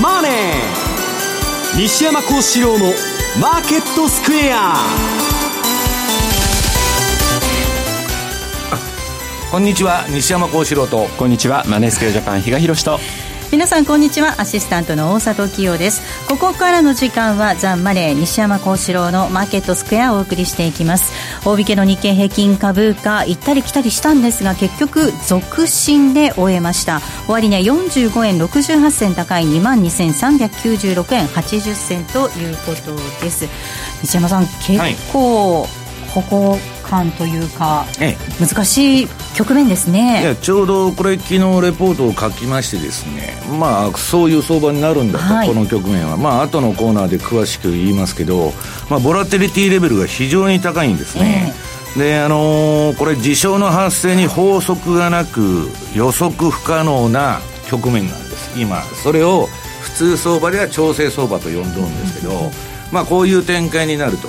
マネー」西山幸四郎の「マーケットスクエア」こんにちは。西山幸四郎と。こんにちは。マネースクエアジャパン比嘉宏と皆さんこんにちは。アシスタントの大里清です。ここからの時間はザンマネー西山幸四郎のマーケットスクエアをお送りしていきます。大引けの日経平均株価行ったり来たりしたんですが結局続伸で終えました。終値、ね、45円68銭高い2万2396円80銭ということです。西山さん結構、はい、ここ感というか、ええ、難しい局面ですね。いやちょうどこれ昨日レポートを書きましてですねまあそういう相場になるんだと、はい、この局面は。まあ後のコーナーで詳しく言いますけど、まあ、ボラテリティレベルが非常に高いんですね、えー、であのー、これ事象の発生に法則がなく予測不可能な局面なんです。今それを普通相場では調整相場と呼んどるんですけど、まあこういう展開になると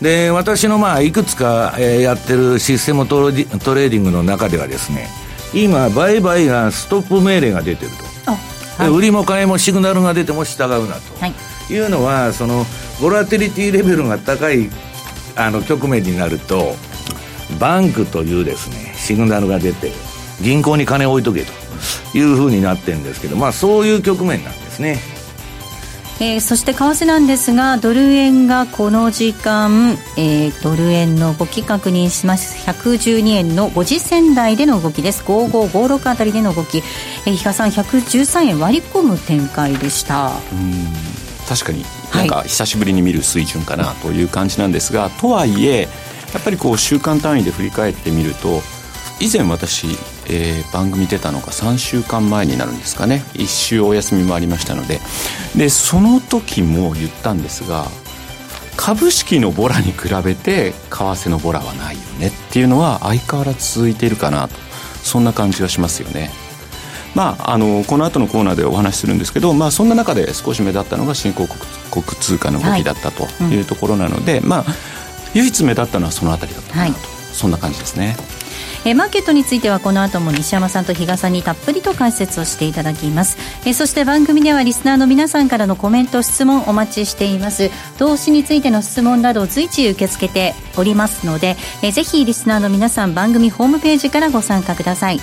で私のまあいくつか、えー、やってるシステムトレーディングの中ではですね今売買がストップ命令が出てると、はい、売りも買いもシグナルが出ても従うなと、はい、いうのはそのボラテリティレベルが高いあの局面になるとバンクというですねシグナルが出て銀行に金を置いとけというふうになってるんですけどまあそういう局面なんですねえー、そして為替なんですがドル円がこの時間、えー、ドル円の動き確認します。112円の50銭台での動きです。5556あたりでの動き、えー、比嘉さん113円割り込む展開でした。確かになんか久しぶりに見る水準かなという感じなんですが、はい、とはいえやっぱりこう週間単位で振り返ってみると以前私、えー、番組出たのが3週間前になるんですかね。1週お休みもありましたので。でその時も言ったんですが株式のボラに比べて為替のボラはないよね。っていうのは相変わらず続いているかなと。そんな感じがしますよね。まあ、あのこの後のコーナーでお話しするんですけど、まあ、そんな中で少し目立ったのが新興国通貨の動きだったというところなので、はい。うん、まあ、唯一目立ったのはその辺りだったかなと、はい、そんな感じですね。えー、マーケットについてはこの後も西山さんと比嘉さんにたっぷりと解説をしていただきます、えー、そして番組ではリスナーの皆さんからのコメント質問お待ちしています。投資についての質問など随時受け付けておりますので、えー、ぜひリスナーの皆さん番組ホームページからご参加ください。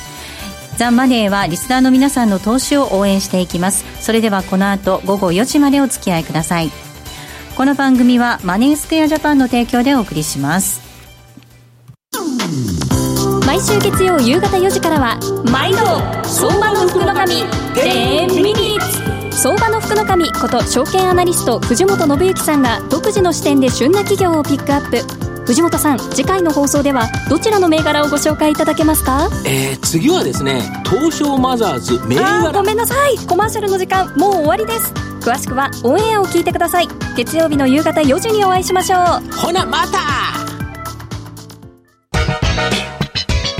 ザ・マネーはリスナーの皆さんの投資を応援していきます。それではこの後午後4時までお付き合いください。この番組はマネースクエアジャパンの提供でお送りします。毎週月曜夕方4時からは毎度相場の福の神10ミニッツ。相場の福の神こと証券アナリスト藤本信之さんが独自の視点で旬な企業をピックアップ。藤本さん次回の放送ではどちらの銘柄をご紹介いただけますか？えー、次はですね東証マザーズ銘柄。ごめんなさいコマーシャルの時間。もう終わりです。詳しくはオンエアを聞いてください。月曜日の夕方4時にお会いしましょう。ほなまた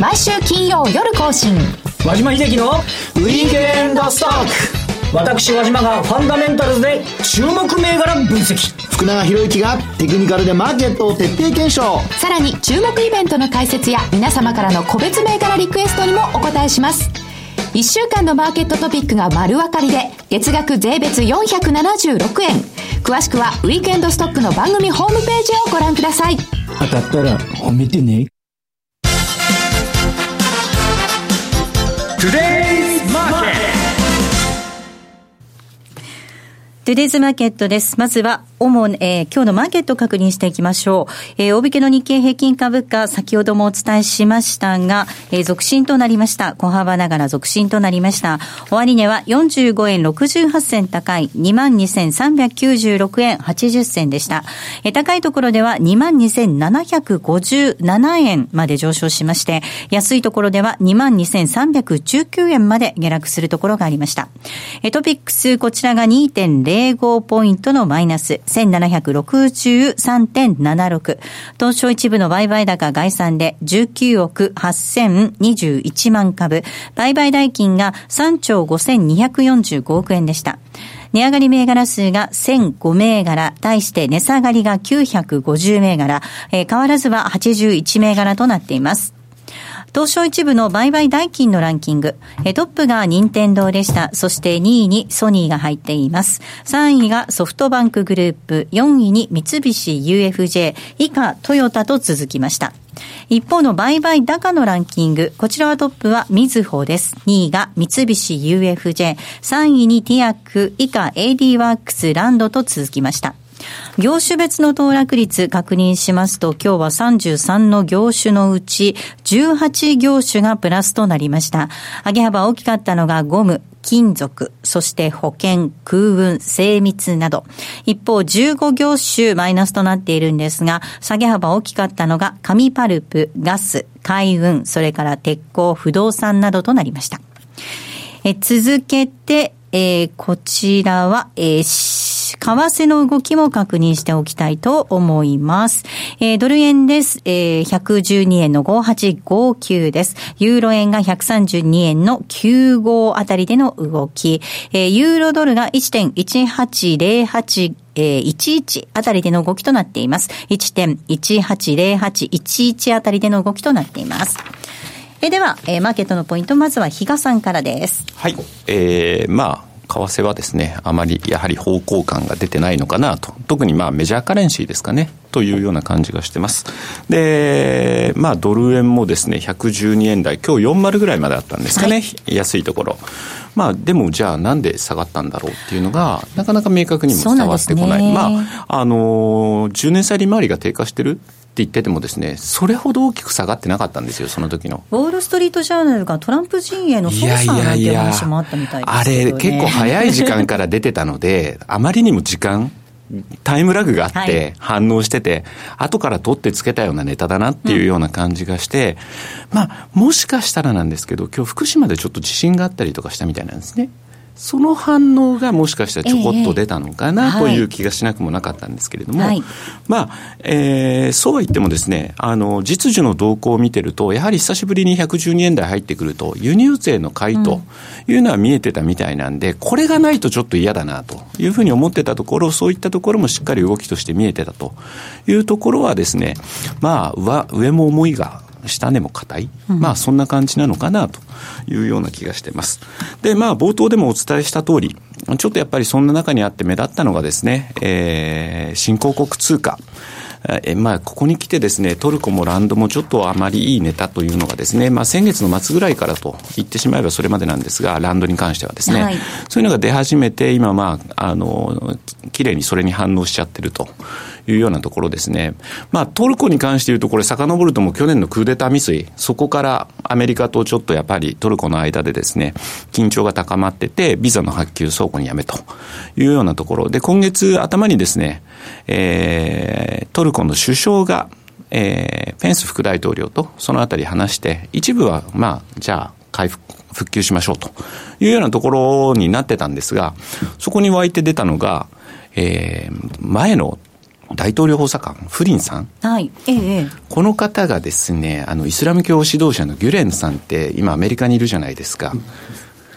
毎週金曜夜更新。和島秀樹のウィークエンドストック。私和島がファンダメンタルズで注目銘柄分析。福永博之がテクニカルでマーケットを徹底検証。さらに注目イベントの解説や皆様からの個別銘柄リクエストにもお答えします。1週間のマーケットトピックが丸分かりで月額税別476円。詳しくはウィークエンドストックの番組ホームページをご覧ください。当たったら褒めてねトゥデイズマーケットです。まずは、主に、えー、今日のマーケットを確認していきましょう。えー、大引けの日経平均株価、先ほどもお伝えしましたが、えー、続伸となりました。小幅ながら続伸となりました。終値は45円68銭高い、22,396円80銭でした。えー、高いところでは22,757円まで上昇しまして、安いところでは22,319円まで下落するところがありました。えー、トピックス、こちらが2.05ポイントのマイナス、1763.76。東証一部の売買高概算で19億8021万株。売買代金が3兆5245億円でした。値上がり銘柄数が1005銘柄、対して値下がりが950銘柄、えー、変わらずは81銘柄となっています。東証一部の売買代金のランキング。トップが任天堂でした。そして2位にソニーが入っています。3位がソフトバンクグループ、4位に三菱 UFJ、以下トヨタと続きました。一方の売買高のランキング、こちらはトップはみずほです。2位が三菱 UFJ、3位にティアック、以下 AD ワークスランドと続きました。業種別の騰落率確認しますと、今日は33の業種のうち18業種がプラスとなりました。上げ幅大きかったのがゴム、金属、そして保険、空運、精密など。一方、15業種マイナスとなっているんですが、下げ幅大きかったのが紙パルプ、ガス、海運、それから鉄鋼、不動産などとなりました。え続けて、えー、こちらは、えー、為替の動きも確認しておきたいと思います。えー、ドル円です。えー、112円の5859です。ユーロ円が132円の95あたりでの動き。えー、ユーロドルが1.1808えー、11あたりでの動きとなっています。1.180811あたりでの動きとなっています。えでは、えー、マーケットのポイント、まずは比嘉さんからです。はい。えー、まあ、為替はですね、あまりやはり方向感が出てないのかなと。特にまあメジャーカレンシーですかね。というような感じがしてます。で、まあドル円もですね、112円台、今日40ぐらいまであったんですかね。はい、安いところ。まあでもじゃあなんで下がったんだろうっていうのが、なかなか明確にも伝わってこない。ね、まあ、あの、10年債利回りが低下してるって言っててもですね、それほど大きく下がってなかったんですよ、その時の。ウォール・ストリート・ジャーナルがトランプ陣営の操作なんて話もあったみたいですけど、ね、あれ、結構早い時間から出てたので、あまりにも時間、タイムラグがあって反応してて、はい、後から取ってつけたようなネタだなっていうような感じがして、うん、まあ、もしかしたらなんですけど、今日福島でちょっと地震があったりとかしたみたいなんですね。その反応がもしかしたらちょこっと出たのかなという気がしなくもなかったんですけれども、はい、まあ、えー、そうは言ってもですね、あの、実需の動向を見てると、やはり久しぶりに112円台入ってくると、輸入税の買いというのは見えてたみたいなんで、これがないとちょっと嫌だなというふうに思ってたところ、そういったところもしっかり動きとして見えてたというところはですね、まあ、上も思いが下根も硬い、うん、まあそんな感じなのかなというような気がしてます。で、まあ冒頭でもお伝えした通り、ちょっとやっぱりそんな中にあって目立ったのがですね、えー、新興国通貨。えまあ、ここに来てですね、トルコもランドもちょっとあまりいいネタというのがですね、まあ、先月の末ぐらいからと言ってしまえばそれまでなんですが、ランドに関してはですね、はい、そういうのが出始めて、今、まあ、あの、綺麗にそれに反応しちゃってるというようなところですね。まあ、トルコに関して言うと、これ、遡るとも去年のクーデター未遂、そこからアメリカとちょっとやっぱりトルコの間でですね、緊張が高まってて、ビザの発給倉庫にやめというようなところで、今月頭にですね、えー、トルコの首相が、えー、ペンス副大統領とそのあたり話して、一部は、まあ、じゃあ、回復、復旧しましょうというようなところになってたんですが、そこに湧いて出たのが、えー、前の大統領補佐官、フリンさん？はい。ええ。この方がですね、あの、イスラム教指導者のギュレンさんって今アメリカにいるじゃないですか。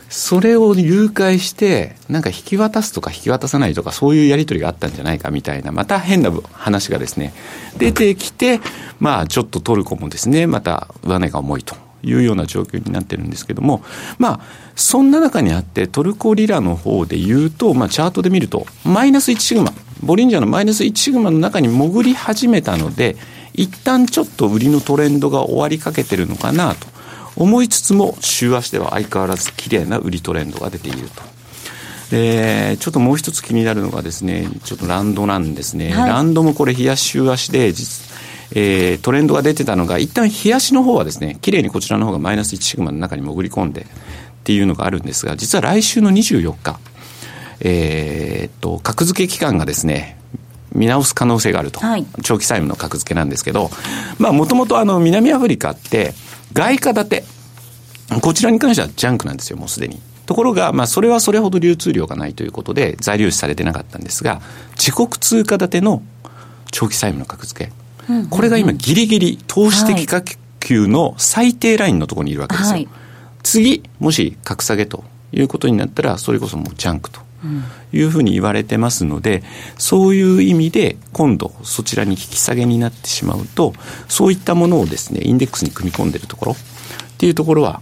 それを誘拐して、なんか引き渡すとか引き渡さないとか、そういうやり取りがあったんじゃないかみたいな、また変な話がですね、出てきて、まあ、ちょっとトルコもですね、また上値が重いと。いうような状況になってるんですけども、まあ、そんな中にあって、トルコリラの方で言うと、まあ、チャートで見ると、マイナス1シグマ、ボリンジャーのマイナス1シグマの中に潜り始めたので、一旦ちょっと売りのトレンドが終わりかけてるのかなと思いつつも、週足では相変わらず綺麗な売りトレンドが出ていると。で、ちょっともう一つ気になるのがですね、ちょっとランドなんですね。はい、ランドもこれ、冷やし週足で、えー、トレンドが出てたのが、一旦冷やしの方はですね、綺麗にこちらの方がマイナス1シグマの中に潜り込んでっていうのがあるんですが、実は来週の24日、えー、っと、格付け期間がですね、見直す可能性があると。はい、長期債務の格付けなんですけど、まあ、もともとあの、南アフリカって、外貨建て。こちらに関してはジャンクなんですよ、もうすでに。ところが、まあ、それはそれほど流通量がないということで、材料視されてなかったんですが、自国通貨建ての長期債務の格付け。うんうんうん、これが今、ギリギリ投資的価格の最低ラインのところにいるわけですよ。はい、次、もし格下げということになったら、それこそもうジャンクというふうに言われてますので、そういう意味で今度そちらに引き下げになってしまうと、そういったものをですね、インデックスに組み込んでるところっていうところは、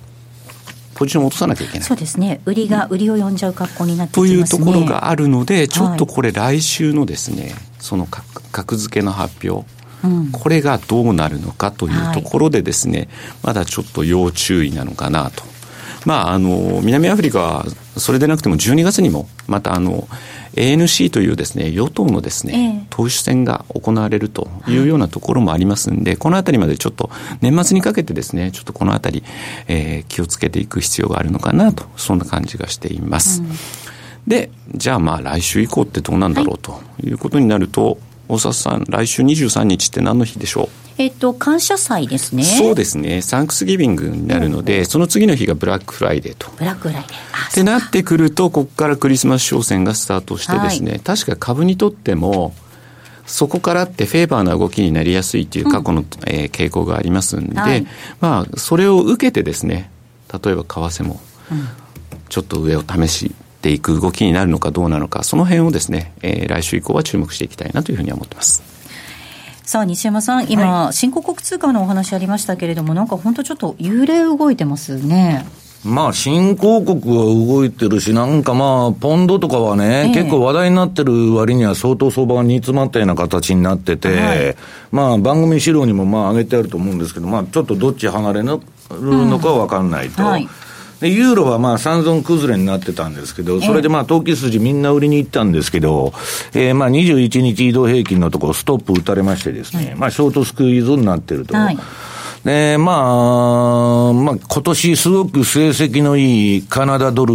ポジションを落とさなきゃいけない。そうですね。売りが売りを呼んじゃう格好になってきまとすね。いうところがあるので、ちょっとこれ来週のですね、その格付けの発表、これがどうなるのかというところでですね、はい、まだちょっと要注意なのかなと。まあ、あの、南アフリカはそれでなくても12月にも、またあの、ANC というですね、与党のですね、党首選が行われるというようなところもありますんで、このあたりまでちょっと年末にかけてですね、ちょっとこのあたり、えー、気をつけていく必要があるのかなと、そんな感じがしています。うん、で、じゃあまあ来週以降ってどうなんだろうということになると、はい、大里さん、来週23日って何の日でしょう？えっと、感謝祭ですね。そうですね。 Thanksgiving になるので、うん、その次の日がブラックフライデーと。ブラックフライデー。ってなってくると、ここからクリスマス商戦がスタートしてですね、はい、確か株にとっても、そこからってフェーバーな動きになりやすいという過去の、うん、えー、傾向がありますんで、はい、まあ、それを受けてですね、例えば為替も、ちょっと上を試していく動きになるのかどうなのか、その辺をですね、えー、来週以降は注目していきたいなというふうには思ってます。さあ、西山さん、今、はい、新興国通貨のお話ありましたけれども、なんか本当ちょっと揺れ動いてますね。まあ、新興国は動いてるし、なんかまあ、ポンドとかはね、ええ、結構話題になってる割には相当相場が煮詰まったような形になってて、はい、まあ、番組資料にもまあ、上げてあると思うんですけど、まあ、ちょっとどっち離れるのかは分かんないと。うんはいで、ユーロはまあ三尊崩れになってたんですけど、それでまあ投機筋みんな売りに行ったんですけど、えー、まあ21日移動平均のところストップ打たれましてですね、まあショートスクイーズになってると。はいで、まあ、まあ、今年すごく成績のいいカナダドル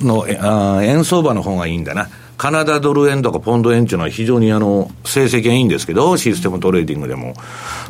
のあ円相場の方がいいんだな。カナダドル円とかポンド円っていうのは非常にあの、成績がいいんですけど、システムトレーディングでも。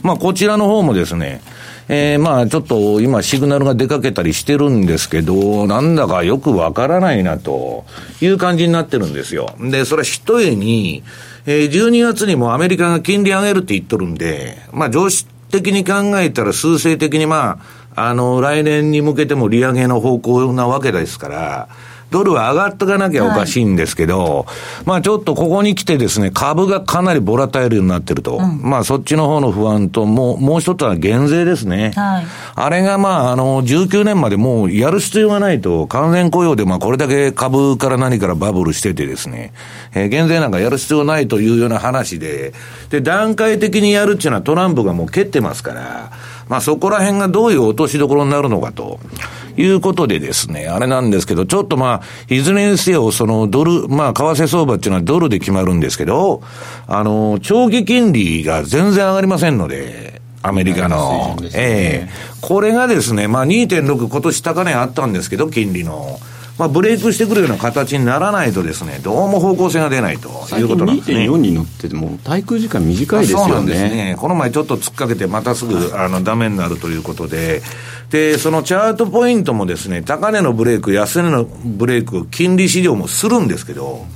まあ、こちらの方もですね、えー、まあちょっと今シグナルが出かけたりしてるんですけど、なんだかよくわからないなという感じになってるんですよ。で、それは一重に、えー、12月にもアメリカが金利上げるって言っとるんで、まあ常識的に考えたら数勢的にまあ、あの、来年に向けても利上げの方向なわけですから、ドルは上がっていかなきゃおかしいんですけど、はい、まあちょっとここに来てですね、株がかなりボラタイルになってると。うん、まあそっちの方の不安と、もう、もう一つは減税ですね。はい、あれがまあ、あの、19年までもうやる必要がないと、完全雇用でまあこれだけ株から何からバブルしててですね、えー、減税なんかやる必要ないというような話で、で、段階的にやるっていうのはトランプがもう蹴ってますから、まあそこら辺がどういう落としどころになるのかと。いうことでですね、あれなんですけど、ちょっとまあ、いずれにせよ、そのドル、まあ、為替相場っていうのはドルで決まるんですけど、あの、長期金利が全然上がりませんので、アメリカの。ね、ええー、これがですね、まあ2.6今年高値あったんですけど、金利の。まあ、ブレイクしてくるような形にならないとですね、どうも方向性が出ないということなんですね。2.4に乗ってても、滞空時間短いですよね。そうなんですね。この前ちょっと突っかけて、またすぐ、あの、ダメになるということで、で、そのチャートポイントもですね、高値のブレイク、安値のブレイク、金利市場もするんですけど、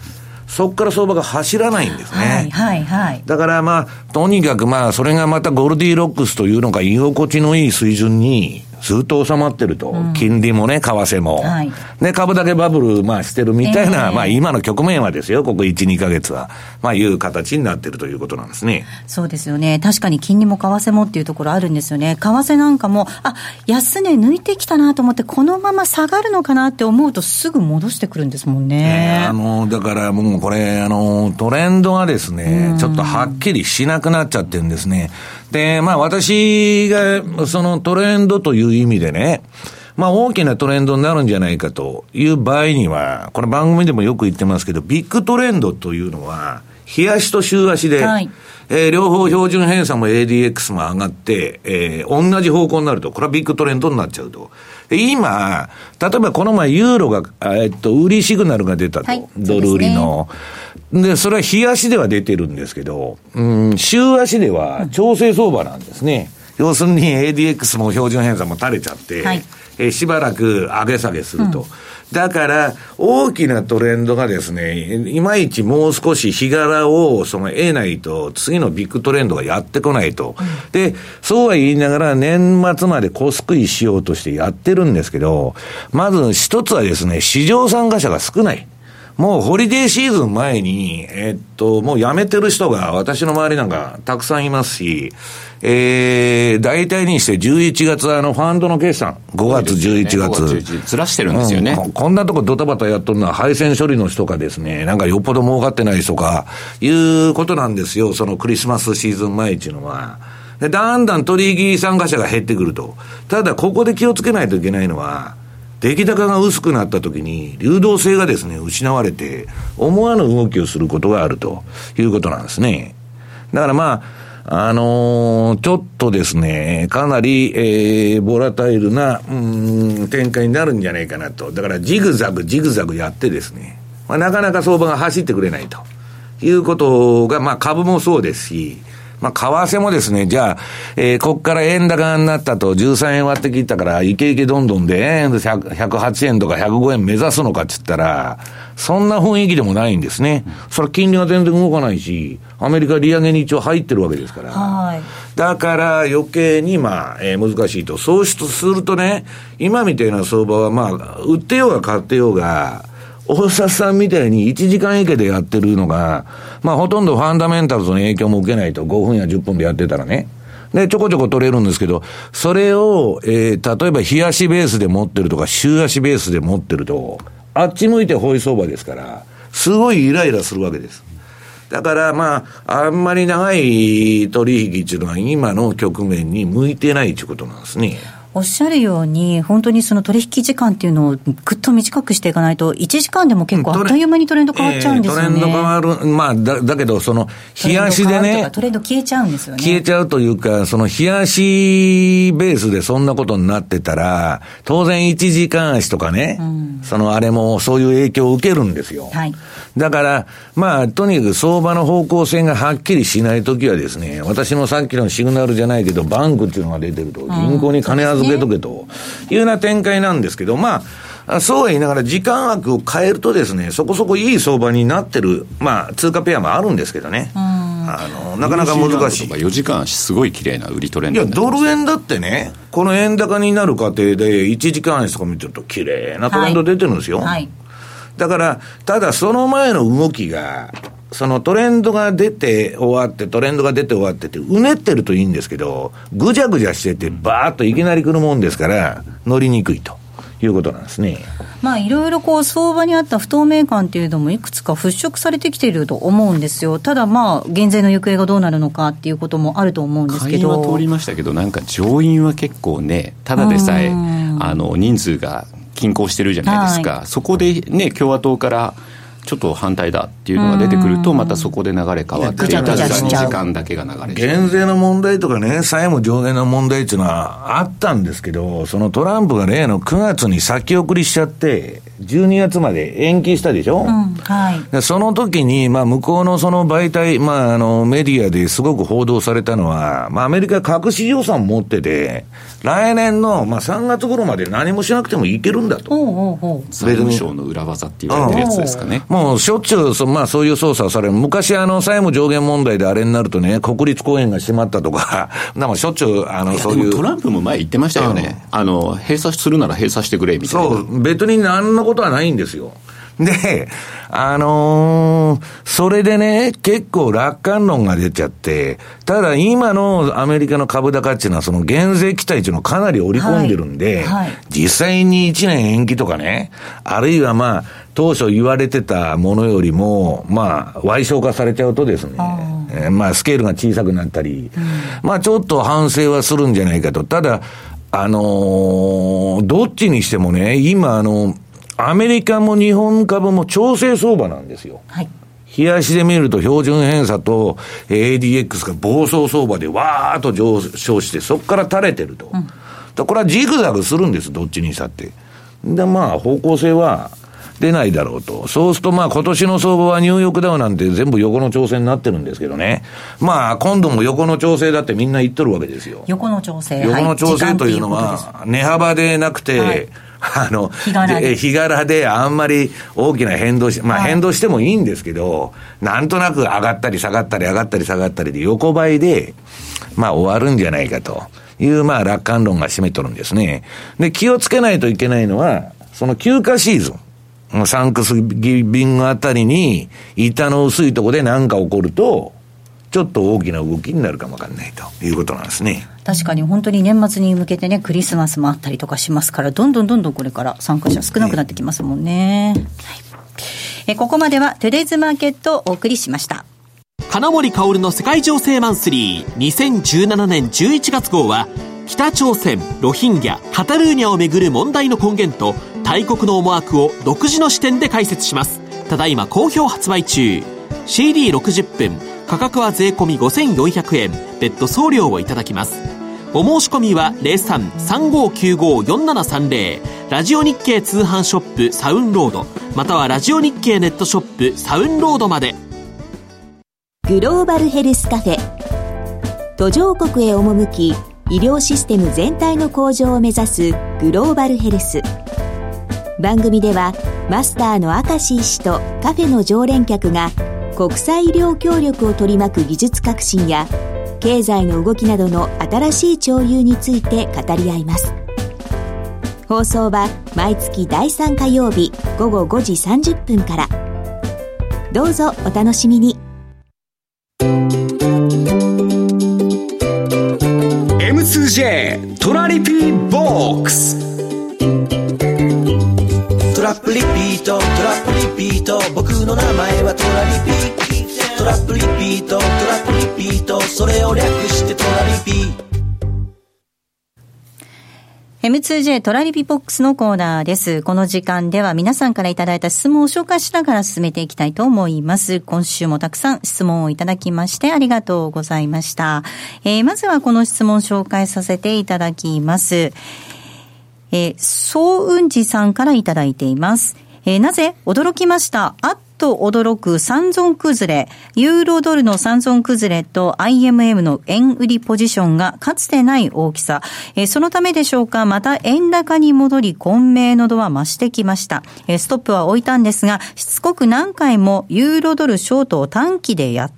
そこから相場が走らないんですね。はい、はい、はい。だからまあ、とにかくまあ、それがまたゴルディロックスというのが居心地のいい水準にずっと収まってると、うん、金利もね、為替も、はい、ね、株だけバブル、まあ、してるみたいな、えー、まあ、今の局面はですよ、ここ1、2か月は、まあ、いう形になってるということなんですね。そうですよね。確かに金利も為替もっていうところあるんですよね。為替なんかも、あ、安値抜いてきたなと思って、このまま下がるのかなって思うと、すぐ戻してくるんですもんね。えー、あの、だからもうこれ、あの、トレンドがですね、ちょっとはっきりしなくなっちゃってるんですね。で、まあ私がそのトレンドという意味でね、まあ大きなトレンドになるんじゃないかという場合には、これ番組でもよく言ってますけど、ビッグトレンドというのは、日足と週足で、はい、えー、両方標準偏差も ADX も上がって、えー、同じ方向になると、これはビッグトレンドになっちゃうと。今、例えばこの前ユーロが、えっと、売りシグナルが出たと、はい、ドル売りの。で、それは日足では出てるんですけど、うん、週足では調整相場なんですね。うん、要するに ADX も標準偏差も垂れちゃって、はい、えしばらく上げ下げすると。うんだから、大きなトレンドがですね、いまいちもう少し日柄をその得ないと、次のビッグトレンドがやってこないと。うん、で、そうは言いながら年末までコスクイしようとしてやってるんですけど、まず一つはですね、市場参加者が少ない。もうホリデーシーズン前に、えっと、もう辞めてる人が私の周りなんかたくさんいますし、えー、大体にして11月、あの、ファンドの決算、5月、11月。ずらしてるんですよね、うん、こんなとこドタバタやっとるのは配線処理の人かですね、なんかよっぽど儲かってない人か、いうことなんですよ、そのクリスマスシーズン前っていうのは。で、だんだん取引参加者が減ってくると。ただ、ここで気をつけないといけないのは、出来高が薄くなった時に、流動性がですね、失われて、思わぬ動きをすることがあるということなんですね。だからまあ、あのー、ちょっとですね、かなり、えー、ボラタイルな、うん、展開になるんじゃないかなと。だからジグザグ、ジグザグやってですね、まあ、なかなか相場が走ってくれないということが、まあ株もそうですし、まあ、為替もですね、じゃあ、えー、こっから円高になったと、13円割ってきたから、いけいけどんどんで、円108円とか105円目指すのかって言ったら、そんな雰囲気でもないんですね。それは金利が全然動かないし、アメリカ利上げに一応入ってるわけですから。はい、だから余計にまあ、えー、難しいと。そうするとね、今みたいな相場はまあ、売ってようが買ってようが、大札さんみたいに1時間以下でやってるのが、まあほとんどファンダメンタルズの影響も受けないと5分や10分でやってたらね。で、ちょこちょこ取れるんですけど、それを、えー、例えば日足ベースで持ってるとか、週足ベースで持ってると、あっち向いてホイ相場ですから、すごいイライラするわけです。だからまあ、あんまり長い取引っていうのは今の局面に向いてないということなんですね。おっしゃるように、本当にその取引時間っていうのをぐっと短くしていかないと、1時間でも結構あっという間にトレンド変わっちゃうんですよね。トレンド変わる、まあ、だだけど、その、冷やしでねトレンド消えちゃうんですよね。消えちゃうというか、その冷やしベースでそんなことになってたら、当然1時間足とかね、うん、そのあれもそういう影響を受けるんですよ。はい。だから、まあ、とにかく相場の方向性がはっきりしないときはですね、私のさっきのシグナルじゃないけど、バンクっていうのが出てると、銀行に金預けとけというような展開なんですけど、まあ、そうは言いながら時間枠を変えるとですね、そこそこいい相場になってる、まあ、通貨ペアもあるんですけどね。あの、なかなか難しい。4時間すごい綺麗な売りトレンドいや、ドル円だってね、この円高になる過程で、1時間足とか見てると綺麗なトレンド出てるんですよ。はいはいだから、ただその前の動きが、そのトレンドが出て終わって、トレンドが出て終わってて、うねってるといいんですけど、ぐじゃぐじゃしてて、ばーっといきなり来るもんですから、乗りにくいと。いうことなんですね。まあいろいろこう相場にあった不透明感っていうのもいくつか払拭されてきていると思うんですよ。ただまあ減税の行方がどうなるのかっていうこともあると思うんですけど。通りましたけどなんか上院は結構ねただでさえあの人数が均衡してるじゃないですか、はい、そこでね、共和党からちょっと反対だっていうのが出てくると、またそこで流れ変わって、いた時間だけが流れ減税の問題とかね、債務上限の問題っていうのはあったんですけど、そのトランプが例の9月に先送りしちゃって、12月まで延期したでしょ、うんはい、その時に、まあ、向こうのその媒体、まあ、あのメディアですごく報道されたのは、まあ、アメリカ隠し予算持ってて、来年の、まあ、3月頃まで何もしなくてもいけるんだと。財務省の裏技って言われてるやつですかね。もうしょっちゅうそ、まあ、そういう操作をされる。昔、あの、債務上限問題であれになるとね、国立公園が閉まったとか、なんかしょっちゅう、あの、そういう。トランプも前言ってましたよね。あの、閉鎖するなら閉鎖してくれ、みたいな。そう、別に何のことはないんですよ。で、あのー、それでね、結構楽観論が出ちゃって、ただ今のアメリカの株高っていうのはその減税期待っていうのをかなり織り込んでるんで、はいはい、実際に1年延期とかね、あるいはまあ、当初言われてたものよりも、まあ、賠償化されちゃうとですね、えー、まあ、スケールが小さくなったり、うん、まあ、ちょっと反省はするんじゃないかと。ただ、あのー、どっちにしてもね、今、あの、アメリカも日本株も調整相場なんですよ。はい。冷やしで見ると標準偏差と ADX が暴走相場でわーっと上昇して、そこから垂れてると。うん、これはジグザグするんです、どっちにしたって。で、まあ、方向性は出ないだろうと。そうすると、まあ、今年の相場はニューヨークダウなんて全部横の調整になってるんですけどね。まあ、今度も横の調整だってみんな言っとるわけですよ。横の調整。横の調整というのは、値幅でなくて、はいあの、日柄で日柄であんまり大きな変動し、まあ変動してもいいんですけど、なんとなく上がったり下がったり上がったり下がったりで横ばいで、まあ終わるんじゃないかという、まあ楽観論が占めとるんですね。で、気をつけないといけないのは、その休暇シーズン。サンクスギビングあたりに、板の薄いとこで何か起こると、ちょっと大きな動きになるかもわかんないということなんですね。確かに本当に年末に向けてね、クリスマスもあったりとかしますから、どんどんどんどんこれから参加者少なくなってきますもんね。はい、えここまではトゥデイズマーケットをお送りしました。金森薫の世界情勢マンスリー2017年11月号は、北朝鮮、ロヒンギャ、カタルーニャをめぐる問題の根源と、大国の思惑を独自の視点で解説します。ただいま好評発売中。CD60 分、価格は税込5400円。別途送料をいただきます。お申し込みは0335954730ラジオ日経通販ショップサウンロード。またはラジオ日経ネットショップサウンロードまで。グローバルヘルスカフェ。途上国へ赴き医療システム全体の向上を目指すグローバルヘルス。番組ではマスターの明石医師とカフェの常連客が国際医療協力を取り巻く技術革新や経済の動きなどの新しい潮流について語り合います。放送は毎月第3火曜日午後5時30分から。どうぞお楽しみに。M2J トラリピーボックス。トラップリピートトラップリピート僕の名前はトラリピトラップリピートトラップリピートそれを略してトラリピ M2J トラリピボックスのコーナーです。この時間では皆さんからいただいた質問を紹介しながら進めていきたいと思います。今週もたくさん質問をいただきましてありがとうございました。えー、まずはこの質問を紹介させていただきます。えー、総雲寺さんからいただいています。えー、なぜ驚きました？あっと驚く三尊崩れ、ユーロドルの三尊崩れと IMM の円売りポジションがかつてない大きさ。えー、そのためでしょうか、また円高に戻り混迷の度は増してきました。えー、ストップは置いたんですが、しつこく何回もユーロドルショートを短期でやって、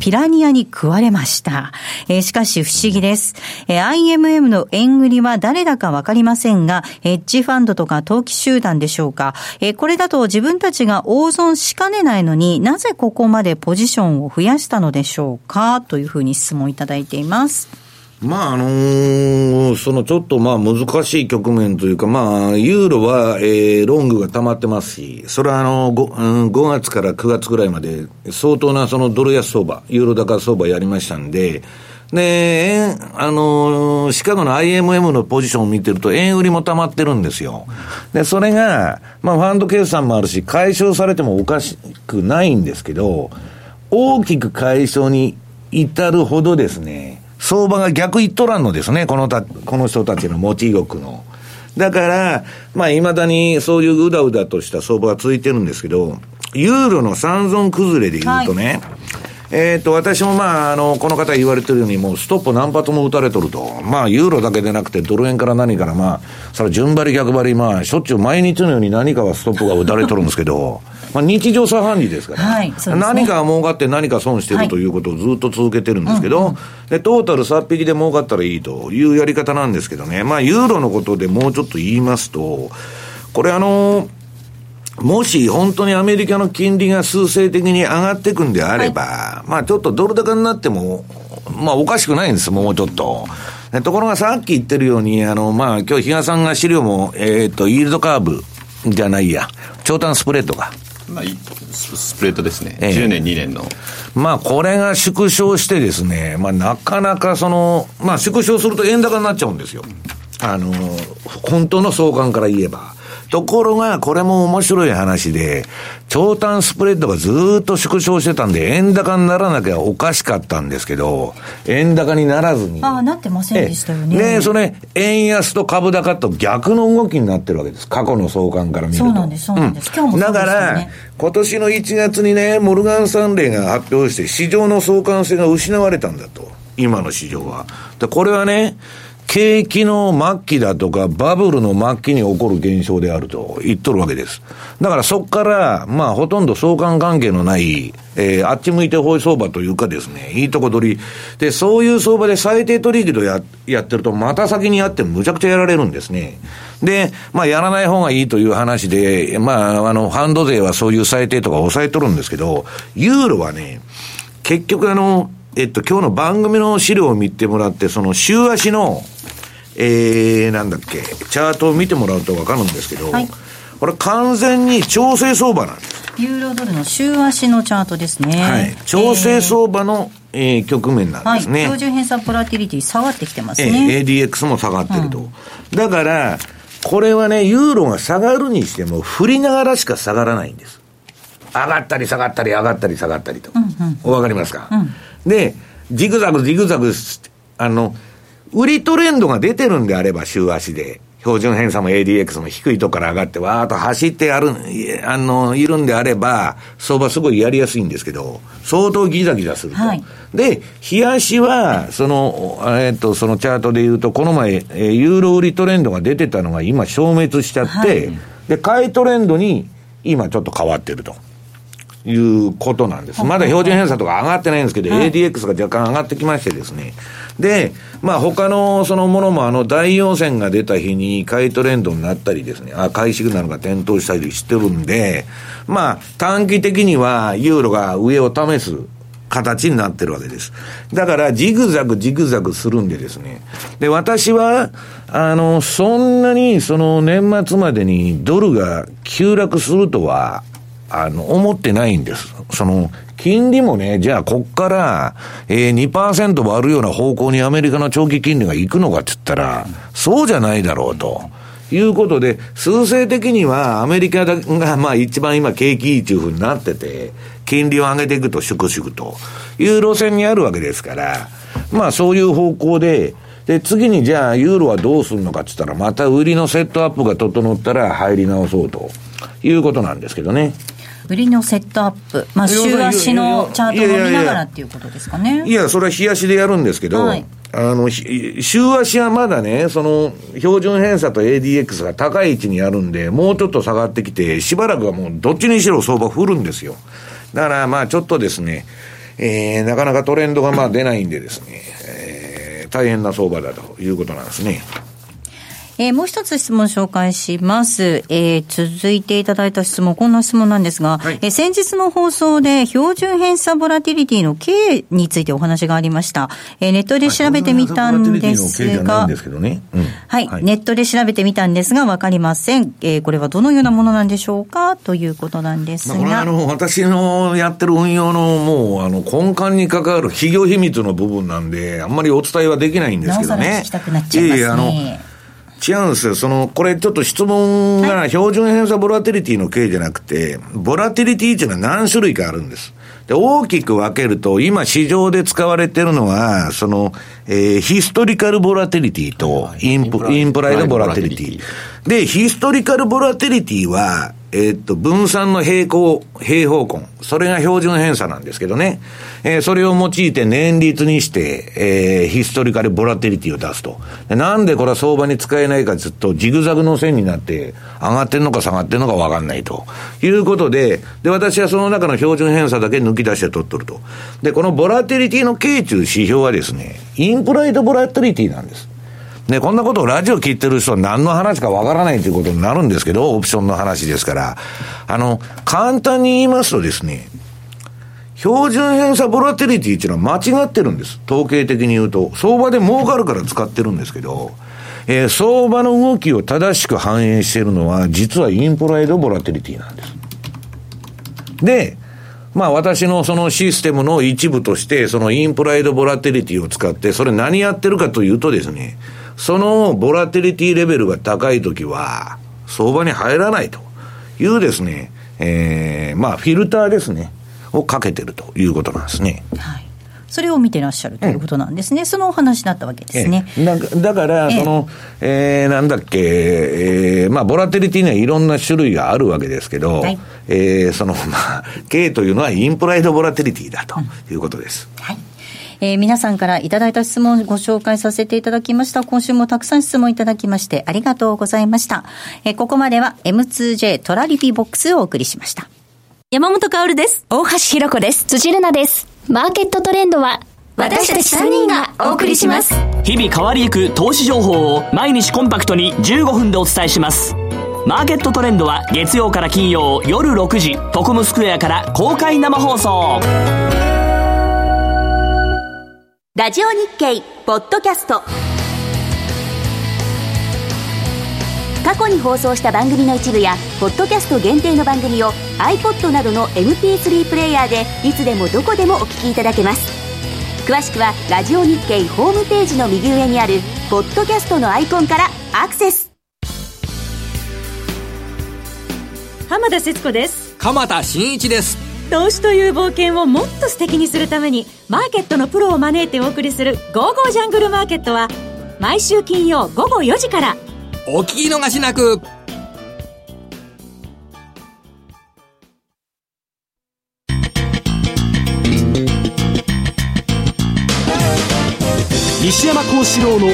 ピラニアに食われました。えー、しかし不思議です。えー、IMM の円売りは誰だかわかりませんが、ヘッジファンドとか投機集団でしょうか。えー、これだと自分たちが大損しかねないのになぜここまでポジションを増やしたのでしょうか？というふうに質問いただいています。まあ、あのー、そのちょっとまあ難しい局面というか、まあ、ユーロは、えー、ロングが溜まってますし、それはあの 5,、うん、5月から9月ぐらいまで相当なそのドル安相場、ユーロ高相場やりましたんで、で、あのー、シカゴの IMM のポジションを見てると、円売りも溜まってるんですよ。で、それが、まあ、ファンド決算もあるし、解消されてもおかしくないんですけど、大きく解消に至るほどですね、相場が逆いっとらんのですね、このた、この人たちの持ち国の。だから、まあ、未だにそういううだうだとした相場が続いてるんですけど、ユーロの三尊崩れで言うとね、はいえっ、と、私もまあ、あの、この方言われてるように、もうストップ何発も打たれとると。まあ、ユーロだけでなくて、ドル円から何からまあ、それ順張り逆張り、まあ、しょっちゅう毎日のように何かはストップが打たれとるんですけど、まあ、日常茶飯事ですから、はいね、何か儲かって何か損してるということをずっと続けてるんですけど、はいうんうん、で、トータル3匹で儲かったらいいというやり方なんですけどね、まあ、ユーロのことでもうちょっと言いますと、これあのーもし本当にアメリカの金利が数勢的に上がっていくんであれば、はい、まあちょっとドル高になっても、まあおかしくないんです、もうちょっと。ところがさっき言ってるように、あの、まあ今日比嘉さんが資料も、えっ、ー、と、イールドカーブじゃないや、長短スプレッドが。まあ、スプレッドですね、え10年、2年の。まあ、これが縮小してですね、まあ、なかなかその、まあ、縮小すると円高になっちゃうんですよ。あの、本当の相関から言えば。ところが、これも面白い話で、長短スプレッドがずっと縮小してたんで、円高にならなきゃおかしかったんですけど、円高にならずに。ああ、なってませんでしたよね。で、それ、円安と株高と逆の動きになってるわけです。過去の相関から見ると。そうなんです、そうなんです。うん、今日も、ね、だから、今年の1月にね、モルガン・サンレーが発表して、市場の相関性が失われたんだと。今の市場は。で、これはね、景気の末期だとか、バブルの末期に起こる現象であると言っとるわけです。だからそこから、まあほとんど相関関係のない、えー、あっち向いてほい相場というかですね、いいとこ取り。で、そういう相場で最低取引とややってると、また先にやってむちゃくちゃやられるんですね。で、まあやらない方がいいという話で、まああの、ハンド税はそういう最低とか抑えとるんですけど、ユーロはね、結局あの、えっと、今日の番組の資料を見てもらって、その週足の、えー、なんだっけ、チャートを見てもらうとわかるんですけど、はい、これ完全に調整相場なんです。ユーロドルの週足のチャートですね。はい。調整相場の、えー、局面なんですね。はい。標準偏差ボラティリティ下がってきてますね。えー、ADX も下がってると。うん、だから、これはね、ユーロが下がるにしても、振りながらしか下がらないんです。上がったり下がったり上がったり下がったりと。うんうん、お分かりますか、うん、で、ジグザグジグザグ、あの、売りトレンドが出てるんであれば、週足で。標準偏差も ADX も低いとこから上がって、わーっと走ってやる、あの、いるんであれば、相場すごいやりやすいんですけど、相当ギザギザすると。はい、で、冷やしは、その、えっ、と、そのチャートで言うと、この前、えユーロ売りトレンドが出てたのが今消滅しちゃって、はい、で、買いトレンドに今ちょっと変わってると。いうことなんです。まだ標準偏差とか上がってないんですけど、はい、ADX が若干上がってきましてですね。で、まあ他のそのものもあの大陽線が出た日に買いトレンドになったりですね、あ、買いシグナルが点灯したりしてるんで、まあ短期的にはユーロが上を試す形になってるわけです。だから、ジグザグジグザグするんでですね。で、私は、あの、そんなに、その年末までにドルが急落するとは、あの、思ってないんです。その、金利もね、じゃあ、こっから、えー、2%割るような方向にアメリカの長期金利が行くのかって言ったら、そうじゃないだろうと。いうことで、数勢的にはアメリカが、まあ一番今景気いいっていうふうになってて、金利を上げていくと粛々という路線にあるわけですから、まあそういう方向で、で、次にじゃあユーロはどうするのかって言ったら、また売りのセットアップが整ったら入り直そうということなんですけどね。売りのセットアップ、まあ、週足のチャートを見ながらっていうことですかね。いやそれは日足でやるんですけど、はい、あの、週足はまだね、その、標準偏差と ADX が高い位置にあるんで、もうちょっと下がってきて、しばらくはもうどっちにしろ相場振るんですよ。だからまあちょっとですね、えー、なかなかトレンドがまあ出ないんでですね、えー、大変な相場だということなんですね。えー、もう一つ質問紹介します。えー、続いていただいた質問、こんな質問なんですが、はい、えー、先日の放送で標準偏差ボラティリティの経についてお話がありました。えー、ネットで調べてみたんですが、はい、ネットで調べてみたんですが、わかりません。えー、これはどのようなものなんでしょうかということなんですが。まあ、これはあの、私のやってる運用のもう、あの、根幹に関わる企業秘密の部分なんで、あんまりお伝えはできないんですけどね。なおさら聞きたくなっちゃいますね。いやいやあの違うんですよ。その、これちょっと質問が標準偏差ボラテリティの形じゃなくて、ボラテリティっていうのは何種類かあるんです。で、大きく分けると、今市場で使われてるのは、その、えー、ヒストリカルボラテリティとインプ、インプライドボラテリティ。で、ヒストリカルボラテリティは、えー、っと、分散の平行、平方根。それが標準偏差なんですけどね。えー、それを用いて年率にして、えー、ヒストリカルボラテリティを出すと。なんでこれは相場に使えないかずっとジグザグの線になって、上がってんのか下がってんのかわかんないと。いうことで、で、私はその中の標準偏差だけ抜き出して取っとると。で、このボラテリティの軽中指標はですね、インプライドボラテリティなんです。ね、こんなことをラジオ聞いてる人は何の話かわからないということになるんですけど、オプションの話ですから。あの、簡単に言いますとですね、標準偏差ボラテリティっていうのは間違ってるんです。統計的に言うと。相場で儲かるから使ってるんですけど、えー、相場の動きを正しく反映しているのは、実はインプライドボラテリティなんです。で、まあ私のそのシステムの一部として、そのインプライドボラテリティを使って、それ何やってるかというとですね、そのボラテリティレベルが高いときは、相場に入らないというですね、えー、まあ、フィルターですね、をかけてるということなんですね。はいそれを見てらっしゃるということなんですね、うん、そのお話だったわけですね。だだから、その、えー、なんだっけ、えー、まあ、ボラテリティにはいろんな種類があるわけですけど、はい、えー、その、まあ、K というのはインプライドボラテリティだということです。うん、はいえー、皆さんからいただいた質問をご紹介させていただきました。今週もたくさん質問いただきましてありがとうございました。えー、ここまでは M2J トラリピボックスをお送りしました。山本薫です。大橋ひろ子です。辻るなです。マーケットトレンドは私たち3人がお送りします。日々変わりゆく投資情報を毎日コンパクトに15分でお伝えします。マーケットトレンドは月曜から金曜夜6時トコムスクエアから公開生放送。ラジオ日経ポッドキャスト過去に放送した番組の一部やポッドキャスト限定の番組を iPod などの MP3 プレイヤーでいつでもどこでもお聞きいただけます。詳しくはラジオ日経ホームページの右上にあるポッドキャストのアイコンからアクセス。浜田節子です。鎌田新一です。投資という冒険をもっと素敵にするためにマーケットのプロを招いてお送りする「ゴーゴージャングルマーケット」は毎週金曜午後4時からお聞き逃しなく西山幸四郎の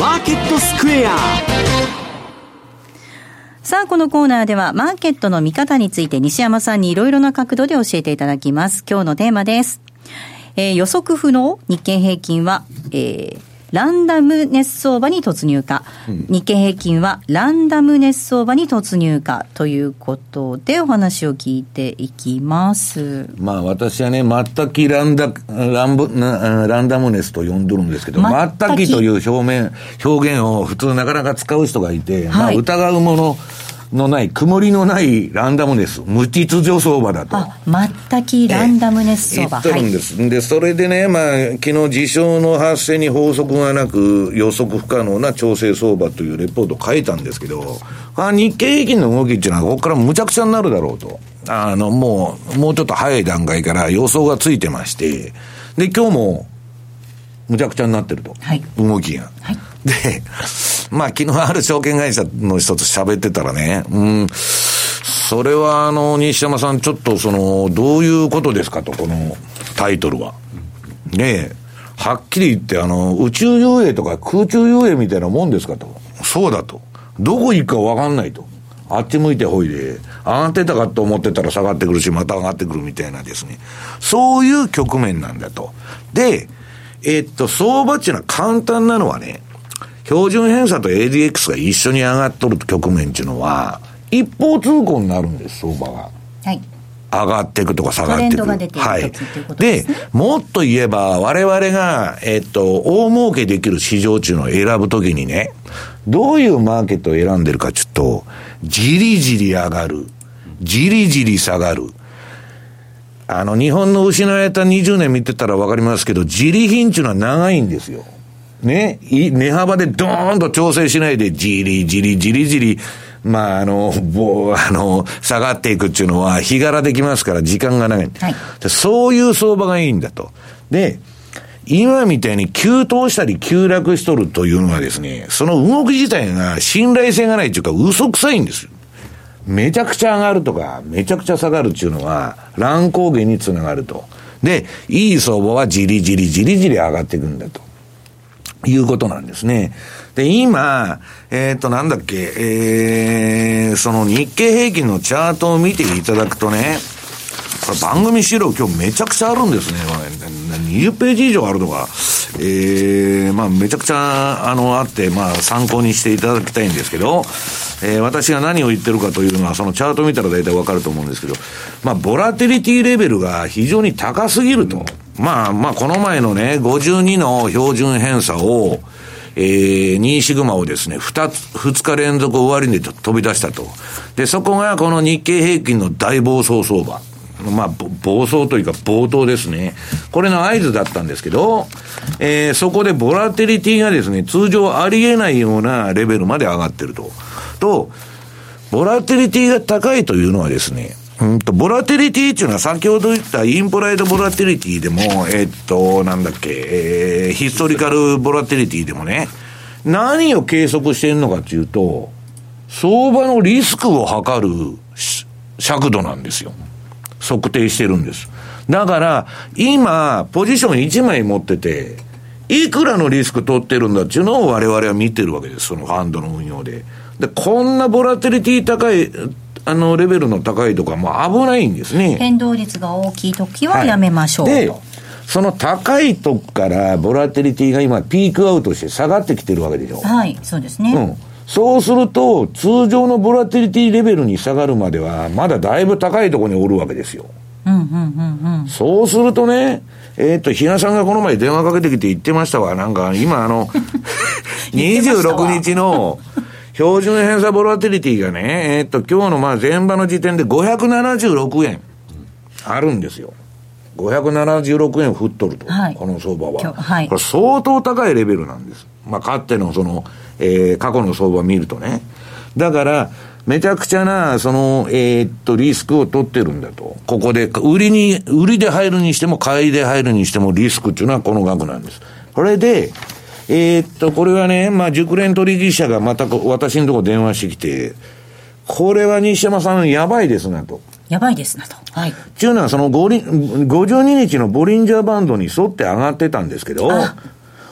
マーケットスクエアさあ、このコーナーでは、マーケットの見方について西山さんにいろいろな角度で教えていただきます。今日のテーマです。えー、予測不能？日経平均は、えー、ランダムネス相場に突入か、うん、日経平均はランダムネス相場に突入かということでお話を聞いていきます。まあ私はね、全くランダ、ランブ、ランダムネスと呼んでるんですけど、全くという表面、表現を普通なかなか使う人がいて、はい、まあ疑うもの、のない、曇りのないランダムネス、無秩序相場だと。あ、全くランダムネス相場。言ってるんです。はい、で、それでね、まあ、昨日事象の発生に法則がなく、予測不可能な調整相場というレポートを書いたんですけど、あ日経平均の動きっていうのは、ここからむちゃくちゃになるだろうと。あの、もう、もうちょっと早い段階から予想がついてまして、で、今日も、むちゃくちゃになってると。はい、動きが。はい、で、まあ昨日ある証券会社の人と喋ってたらね、うん、それはあの、西山さんちょっとその、どういうことですかと、このタイトルは。ねえ、はっきり言ってあの、宇宙遊泳とか空中遊泳みたいなもんですかと。そうだと。どこ行くかわかんないと。あっち向いてほいで、上がってたかと思ってたら下がってくるし、また上がってくるみたいなですね。そういう局面なんだと。で、えっと、相場っていうのは簡単なのはね、標準偏差と ADX が一緒に上がっとる局面っていうのは、一方通行になるんです、相場が。はい。上がっていくとか下がっていく。はい。で、もっと言えば、我々が、えっと、大儲けできる市場っていうのを選ぶときにね、どういうマーケットを選んでるかちょっと、じりじり上がる。じりじり下がる。あの、日本の失われた20年見てたらわかりますけど、じり品っていうのは長いんですよ。ね、値幅でドーンと調整しないで、じりじりじりじり、まあ、あの、ぼあの、下がっていくっていうのは、日柄できますから、時間がない。はい、そういう相場がいいんだと。で、今みたいに急騰したり急落しとるというのはですね、その動き自体が信頼性がないっていうか嘘くさいんですよ。めちゃくちゃ上がるとか、めちゃくちゃ下がるっていうのは、乱高下につながると。で、いい相場はじりじりじりじり上がっていくんだと。いうことなんですね。で、今、えっ、ー、と、なんだっけ、えー、その日経平均のチャートを見ていただくとね、これ番組資料今日めちゃくちゃあるんですね。20ページ以上あるのが、えー、まあめちゃくちゃ、あの、あって、まあ参考にしていただきたいんですけど、えー、私が何を言ってるかというのは、そのチャート見たら大体わかると思うんですけど、まあ、ボラテリティレベルが非常に高すぎると。まあ、まあ、この前のね、52の標準偏差を、えー、2シグマをですね、二つ、二日連続終わりに飛び出したと。で、そこがこの日経平均の大暴走相場。まあ、暴走というか暴騰ですね。これの合図だったんですけど、えー、そこでボラテリティがですね、通常ありえないようなレベルまで上がってると。と、ボラテリティが高いというのはですね、うんと、ボラテリティっていうのは先ほど言ったインプライドボラテリティでも、えっと、なんだっけ、えー、ヒストリカルボラテリティでもね、何を計測しているのかというと、相場のリスクを測る尺度なんですよ。測定してるんです。だから、今、ポジション1枚持ってて、いくらのリスク取ってるんだっていうのを我々は見てるわけです、そのファンドの運用で。で、こんなボラテリティ高い、あの、レベルの高いとかも危ないんですね。変動率が大きい時はやめましょうと。で、その高いとこからボラテリティが今ピークアウトして下がってきてるわけでしょ。はい、そうですね。うん。そうすると、通常のボラテリティレベルに下がるまでは、まだだいぶ高いところにおるわけですよ。うんうんうんうん。そうするとね、えっ、と、比嘉さんがこの前電話かけてきて言ってましたわ。なんか、今あの、26 日の標準偏差ボラテリティがね、えっ、と、今日のまあ前場の時点で576円あるんですよ。576円振っとると、はいこの相場は。はいこれ相当高いレベルなんです。まあ、かつてのその、えー過去の相場を見るとね。だから、めちゃくちゃな、その、えーっと、リスクを取ってるんだと。ここで、売りに、売りで入るにしても、買いで入るにしても、リスクっていうのはこの額なんです。これで、えーっと、これはね、まあ、熟練取引者がまたこ私のところ電話してきて、これは西山さんやばいですなと。やばいですなと。はい。っていうのは、その五輪52日のボリンジャーバンドに沿って上がってたんですけど、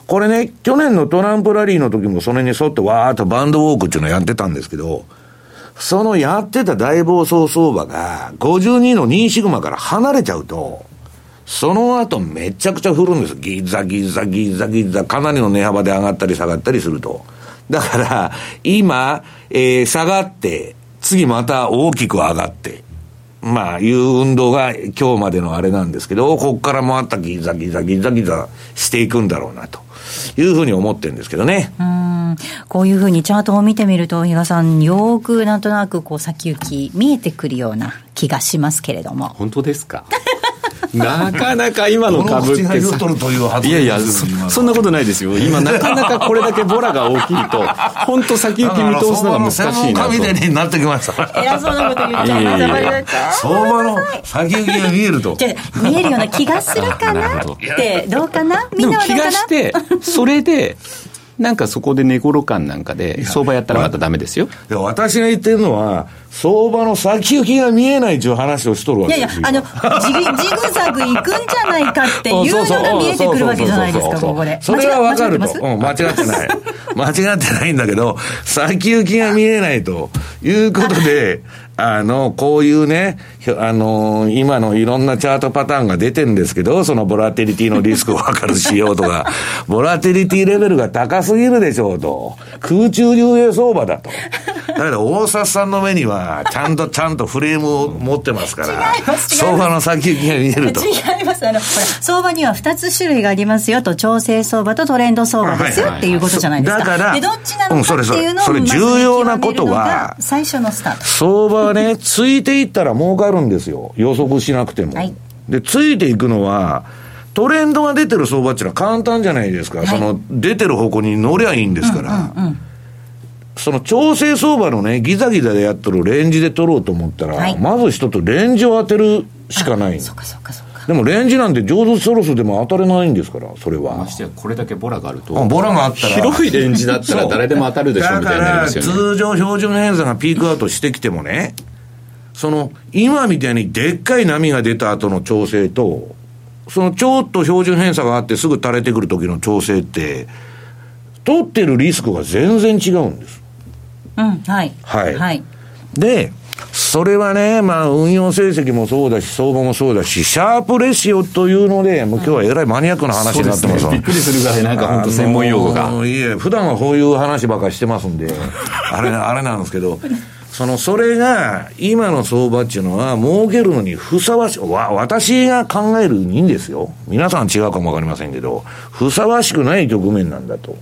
これね、去年のトランプラリーの時もそれに沿ってわーっとバンドウォークっていうのをやってたんですけど、そのやってた大暴走相場が52の2シグマから離れちゃうと、その後めちゃくちゃ振るんです。ギザギザギザギザ、かなりの値幅で上がったり下がったりすると。だから、今、えー下がって、次また大きく上がって、まあ、いう運動が今日までのあれなんですけど、ここからまたギザギザギザギザしていくんだろうな、というふうに思ってるんですけどね。うんこういうふうにチャートを見てみると、比嘉さん、よーくなんとなくこう先行き見えてくるような気がしますけれども。本当ですか？なかなか今の株ってこの口が言うとるといやいやそそんなことないですよ。今なかなかこれだけボラが大きいと本当先行き見通すのが難しいなと。みたいになってきました。偉そうなこと言っちゃいま相場の先行きが見えると。じゃあ見えるような気がするかな？って、どうかな？みんなはどうかな？がしてそれでなんかそこで寝頃感なんかで相場やったらまたダメですよいや私が言ってるのは、相場の先行きが見えないという話をしとるわいやいやけですよ。、あの、ジグジグザグ行くんじゃないかっていうのが見えてくるわけじゃないですか、ここで。それはわかると。うん、間違ってない。間違ってないんだけど、先行きが見えないということで、あの、こういうね、あの、今のいろんなチャートパターンが出てるんですけど、そのボラテリティのリスクを測る仕様とか、ボラテリティレベルが高すぎるでしょうと。空中遊泳相場だと。だから大札さんの目には、ちゃんとちゃんとフレームを持ってますから、相場の先行きが見えると。違います。あの、相場には2つ種類がありますよと、調整相場とトレンド相場ですよっていうことじゃないですか。だからで、どっちなのかっていうのを、うんそれそれまず重要なことは最初のスタート。相場はね、ついていったら儲かるんですよ。予測しなくても。はいで、ついていくのは、トレンドが出てる相場っていうのは簡単じゃないですか。その、出てる方向に乗りゃいいんですから。その調整相場のね、ギザギザでやっとるレンジで取ろうと思ったら、はいまず一つレンジを当てるしかない。そうかそうかそうか。でもレンジなんて上手ソロスでも当たれないんですから、それは。ましてやこれだけボラがあるとあボラがあったら広いレンジだったら誰でも当たるでしょみたいになりますよねだから通常標準偏差がピークアウトしてきてもね、その、今みたいにでっかい波が出た後の調整と、そのちょっと標準偏差があってすぐ垂れてくる時の調整って、取ってるリスクが全然違うんです。うん、はい。はいはい。で、それはね、まあ、運用成績もそうだし、相場もそうだし、シャープレシオというので、もう今日はえらいマニアックな話になってますねびっくりするぐらいなんか本当専門用語がいえ、普段はこういう話ばっかりしてますんで、あれ、あれなんですけど、その、それが、今の相場っていうのは、儲けるのにふさわし、わ、私が考えるにいいんですよ。皆さん違うかもわかりませんけど、ふさわしくない局面なんだと。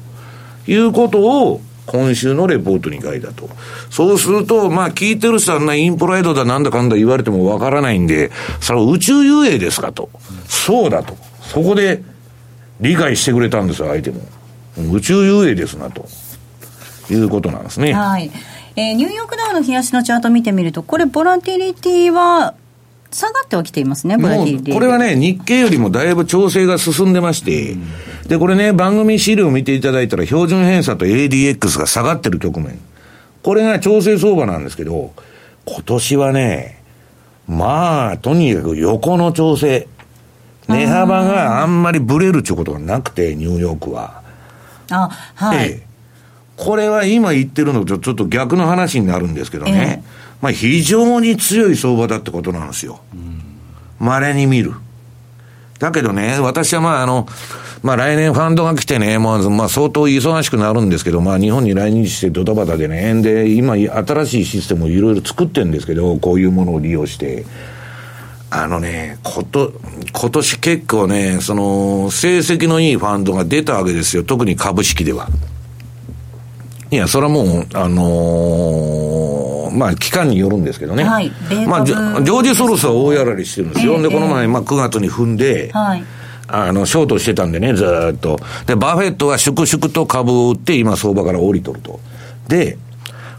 いうことを、今週のレポートに書いたと。そうすると、まあ、聞いてる人はな、インプライドだなんだかんだ言われてもわからないんで、それは宇宙遊泳ですかと。そうだと。そこで、理解してくれたんですよ、相手も。宇宙遊泳ですな、と。いうことなんですね。はい。えーニューヨークダウの冷やしのチャート見てみると、これ、ボラティリティは下がってはきていますね、ボラテもィリティ。うこれはね、日経よりもだいぶ調整が進んでまして、で、これね、番組資料を見ていただいたら、標準偏差と ADX が下がってる局面。これが調整相場なんですけど、今年はね、まあ、とにかく横の調整。値幅があんまりブレるっていうことがなくて、ニューヨークは。あ、はい。ええこれは今言ってるのとちょっと逆の話になるんですけどね。まあ非常に強い相場だってことなんですよ。稀に見る。だけどね、私はまああの、まあ来年ファンドが来てね、まあ、まあ相当忙しくなるんですけど、まあ日本に来日してドタバタでね、で、今新しいシステムをいろいろ作ってるんですけど、こういうものを利用して。あのね、こと、今年結構ね、その、成績のいいファンドが出たわけですよ。特に株式では。いや、それはもう、あのーまあ、期間によるんですけどね。はいまあ、ジョージ・ソロスは大やられしてるんですよ。ええで、この前、まあ、9月に踏んで、はい。あの、ショートしてたんでね、ずっと。で、バフェットが粛々と株を売って、今相場から降りとると。で、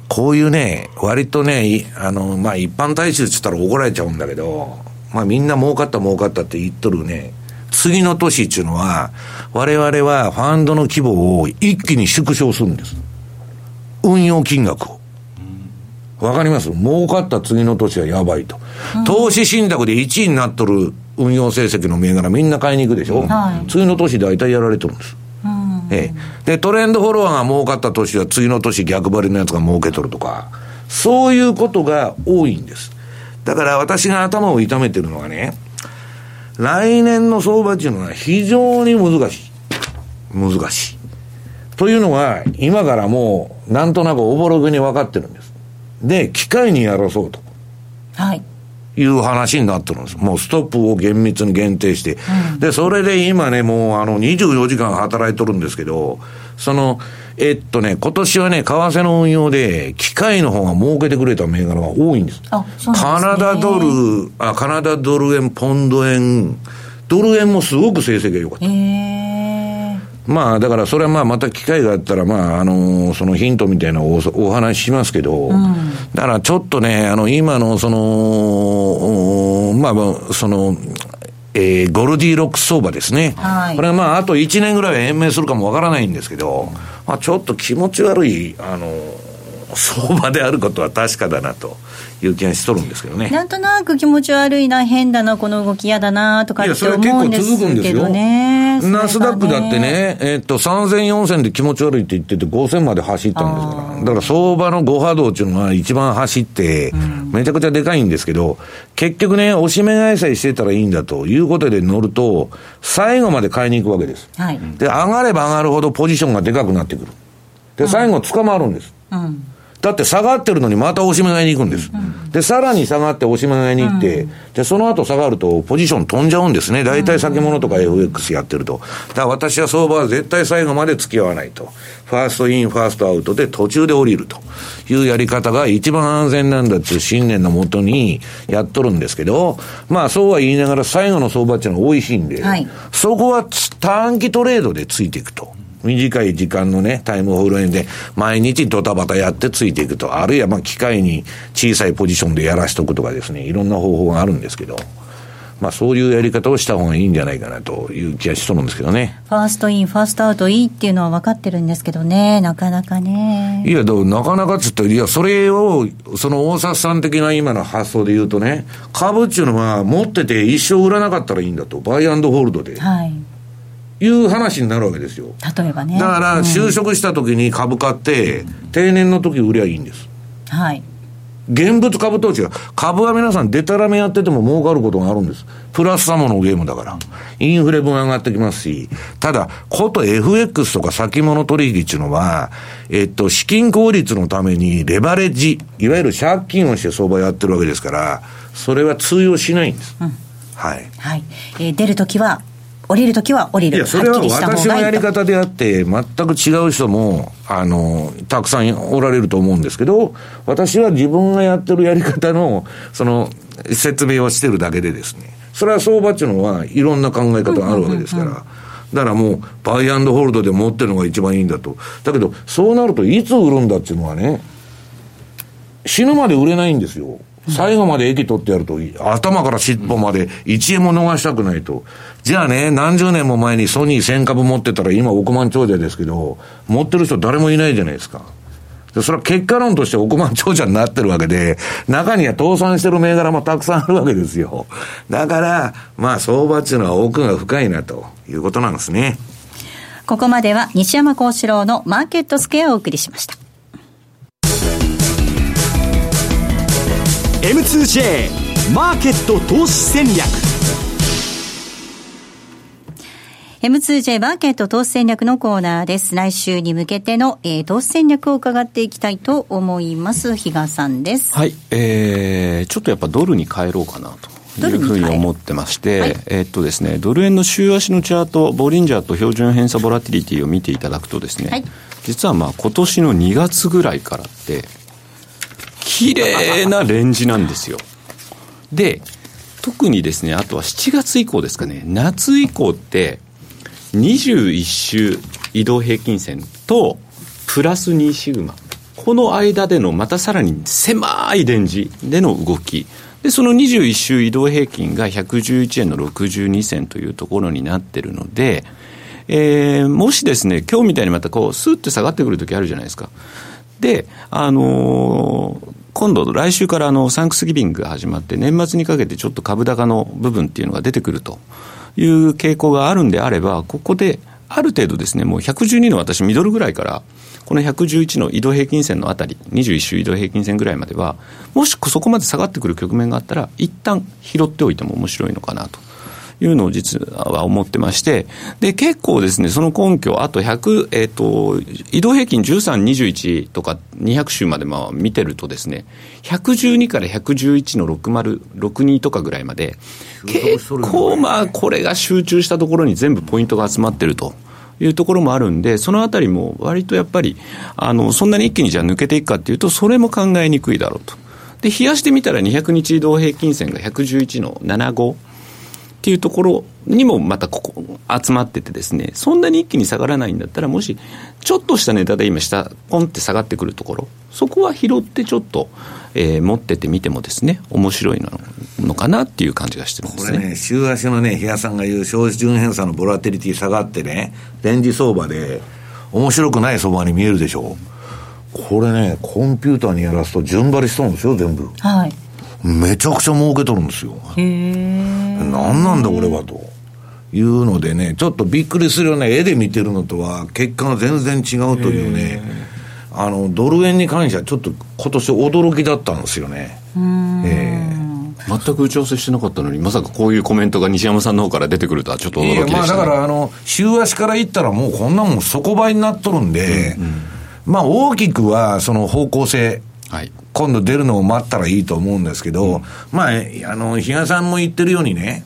こういうね、割とね、あの、まあ、一般大衆って言ったら怒られちゃうんだけど、まあ、みんな儲かった儲かったって言っとるね、次の年っていうのは、我々はファンドの規模を一気に縮小するんです。運用金額を。わかります？儲かった次の年はやばいと。投資信託で1位になっとる運用成績の銘柄みんな買いに行くでしょ、はい次の年大体やられてるんです。ええ、で、トレンドフォロワーが儲かった年は次の年逆張りのやつが儲けとるとか、そういうことが多いんです。だから私が頭を痛めてるのはね、来年の相場っていうのは非常に難しい。難しい。というのは、今からもう、なんとなくおぼろげに分かってるんです。で、機械にやらそうと。はい。いう話になってるんです。もうストップを厳密に限定して。で、それで今ね、もうあの24時間働いとるんですけど、その、えっとね、今年はね、為替の運用で、機械の方が儲けてくれた銘柄が多いんです。あ、そうですね。カナダドル、あ、カナダドル円、ポンド円、ドル円もすごく成績が良かった。へえ。まあ、だからそれはまあ、また機会があったら、まあ、あのそのヒントみたいなのをおお話ししますけど、だからちょっとね、あの、今のその、おまあまあ、その、えーゴルディロックス相場ですね。はいこれはまあ、あと1年ぐらいは延命するかもわからないんですけど、まあ、ちょっと気持ち悪い、あの相場であることは確かだなという気がしとるんですけどね。なんとなく気持ち悪いな、変だな、この動き嫌だな、とかっていやそれは思うんです結構続くんですよけどね。ナスダックだってね、えっと、3000、4000で気持ち悪いって言ってて、5000まで走ったんですから。だから相場の5波動っていうのは一番走って、めちゃくちゃでかいんですけど、結局ね、押し目買いさえしてたらいいんだということで乗ると、最後まで買いに行くわけです。はい。で、上がれば上がるほどポジションがでかくなってくる。で、最後捕まるんです。うん。だって下がってるのにまた押し目買いに行くんです。で、さらに下がって押し目買いに行って、で、その後下がるとポジション飛んじゃうんですね。大体先物とか FX やってると。だから私は相場は絶対最後まで付き合わないと。 first in, first out で途中で降りるというやり方が一番安全なんだっていう信念のもとにやっとるんですけど、まあそうは言いながら最後の相場っていうのは美味しいんで、はいそこは短期トレードでついていくと。短い時間のね、 time horizon で、毎日ドタバタやってついていくと。あるいは、まあ、機械に小さいポジションでやらしとくとかですね、いろんな方法があるんですけど、まあ、そういうやり方をした方がいいんじゃないかなという気がしとるんですけどね。 first in, first out いいっていうのは分かってるんですけどね、なかなかね。いや、だなかなかっつったら、いや、それを、その大里さん的な今の発想で言うとね、株っていうのは持ってて一生売らなかったらいいんだと。バイアンドホールドで。はい。いう話になるわけですよ。例えばね。だから、うん就職した時に株買って、定年の時売りゃいいんです。はい。現物株投資が、株は皆さんデタラメやってても儲かることがあるんです。プラスサモのゲームだから。インフレ分上がってきますし、ただ、こと FX とか先物取引っていうのは、えっと、資金効率のためにレバレッジ、いわゆる借金をして相場やってるわけですから、それは通用しないんです。はい。はい。えー出るときは、降りるときは降りる。いや、それは私のやり。方であって、全く違う人も、あの、たくさんおられると思うんですけど、私は自分がやってるやり方の、その、説明をしてるだけでですね、それは相場っていうのは、いろんな考え方があるわけですから、だからもう、バイアンドホールドで持ってるのが一番いいんだと。だけど、そうなると、いつ売るんだっていうのはね、死ぬまで売れないんですよ。最後まで駅取ってやると、頭から尻尾まで1円も逃したくないと。じゃあね、何十年も前にソニー1000株持ってたら今億万長者ですけど、持ってる人誰もいないじゃないですか。でそれは結果論として億万長者になってるわけで、中には倒産してる銘柄もたくさんあるわけですよ。だから、まあ相場っていうのは奥が深いなということなんですね。ここまでは西山幸四郎のマーケットスクエアをお送りしました。M2J マーケット投資戦略 M2J マーケット投資戦略のコーナーです。来週に向けての、えー、投資戦略を伺っていきたいと思います。比嘉さんです。はい。えー、ちょっとやっぱドルに変えろうかなと。いうふうに思ってまして、はい、えっとですね、ドル円の週足のチャート、ボリンジャーと標準偏差ボラティリティを見ていただくとですね、はい、実はまあ今年の2月ぐらいからって、綺麗なレンジなんですよ。で、特にですね、あとは7月以降ですかね、夏以降って、21週移動平均線とプラス2シグマ。この間でのまたさらに狭いレンジでの動き。でその21週移動平均が111円の62銭というところになってるので、えー、もしですね今日みたいにまたこうスーッて下がってくるときあるじゃないですか。であのー今度、来週からあのサンクスギビングが始まって、年末にかけてちょっと株高の部分っていうのが出てくるという傾向があるんであれば、ここである程度ですね、もう112の私、ミドルぐらいから、この111の移動平均線のあたり、21週移動平均線ぐらいまでは、もしそこまで下がってくる局面があったら、一旦拾っておいても面白いのかなと。いうのを実は思ってまして、で、結構ですね、その根拠、あと100、えっ、ー、と、移動平均13、21とか200週までまあ見てるとですね、112から111の60、62とかぐらいまで、結構まあこれが集中したところに全部ポイントが集まってると。いうところもあるんで、そのあたりも割とやっぱり、あの、そんなに一気にじゃあ抜けていくかっていうと、それも考えにくいだろうと。で、冷やしてみたら200日移動平均線が111の75。っていうところにもまたここ集まっててですね、そんなに一気に下がらないんだったら、もしちょっとしたネタで今下、ポンって下がってくるところ、そこは拾ってちょっと、えー、持っててみてもですね、面白いののかなっていう感じがしてるんですね。これね、週足のね、比嘉さんが言う小純偏差のボラテリティ下がってね、レンジ相場で面白くない相場に見えるでしょう。これね、コンピューターにやらすと順張りしとるんですよ、全部。はい。めちゃくちゃ儲けとるんですよ。何なんだこれはと。いうのでね、ちょっとびっくりするよね、絵で見てるのとは結果が全然違うというね、あの、ドル円に関してはちょっと今年驚きだったんですよね。え全く打ち合わせしてなかったのに、まさかこういうコメントが西山さんの方から出てくるとは、ちょっと驚きでした、ね、まあ、だからあの、週足から言ったら、もうこんなもん底倍になっとるんで、うん。うん、まあ、大きくはその方向性、はい、今度出るのを待ったらいいと思うんですけど、うん、まあ、あの、比嘉さんも言ってるようにね、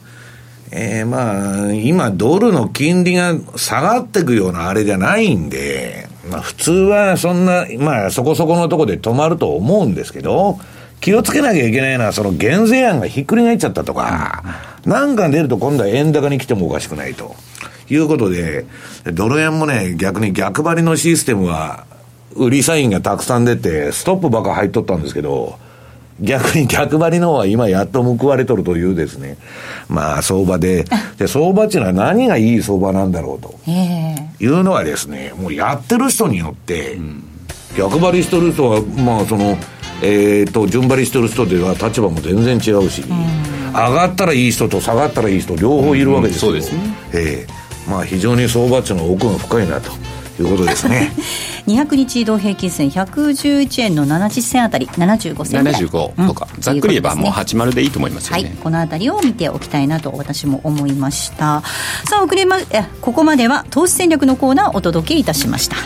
えー、まあ、今、ドルの金利が下がっていくようなあれじゃないんで、まあ、普通はそんな、まあ、そこそこのとこで止まると思うんですけど、気をつけなきゃいけないのは、その減税案がひっくり返っちゃったとか、なんか出ると今度は円高に来てもおかしくないと。いうことで、ドル円もね、逆に逆張りのシステムは、売りサインがたくさん出て、ストップばっか入っとったんですけど、逆に逆張りの方は今やっと報われとるというですね、まあ相場で、で相場っていうのは何がいい相場なんだろうというのはですね、もうやってる人によって、逆張りしてる人は、まあその、えっ、ー、と、順張りしてる人では立場も全然違うし、上がったらいい人と下がったらいい人両方いるわけですよ。そうですね。ええー、まあ非常に相場っていうのは奥が深いなと。いうことですね。200日移動平均線111円の70銭あたり75銭ぐらい。75とか、うん、ざっくり言えばもう80でいいと思いますよね、はい、このあたりを見ておきたいなと私も思いました。さあ遅れまえここまでは投資戦略のコーナーをお届けいたしました。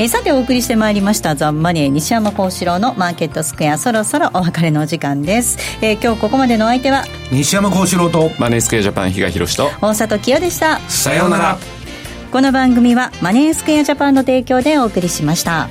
えさてお送りしてまいりましたザンマネー西山幸四郎のマーケットスクエアそろそろお別れの時間です、えー、今日ここまでのお相手は西山幸四郎とマネースクエアジャパン比嘉宏と大里清でした。さようならこの番組はマネースクエアジャパンの提供でお送りしました。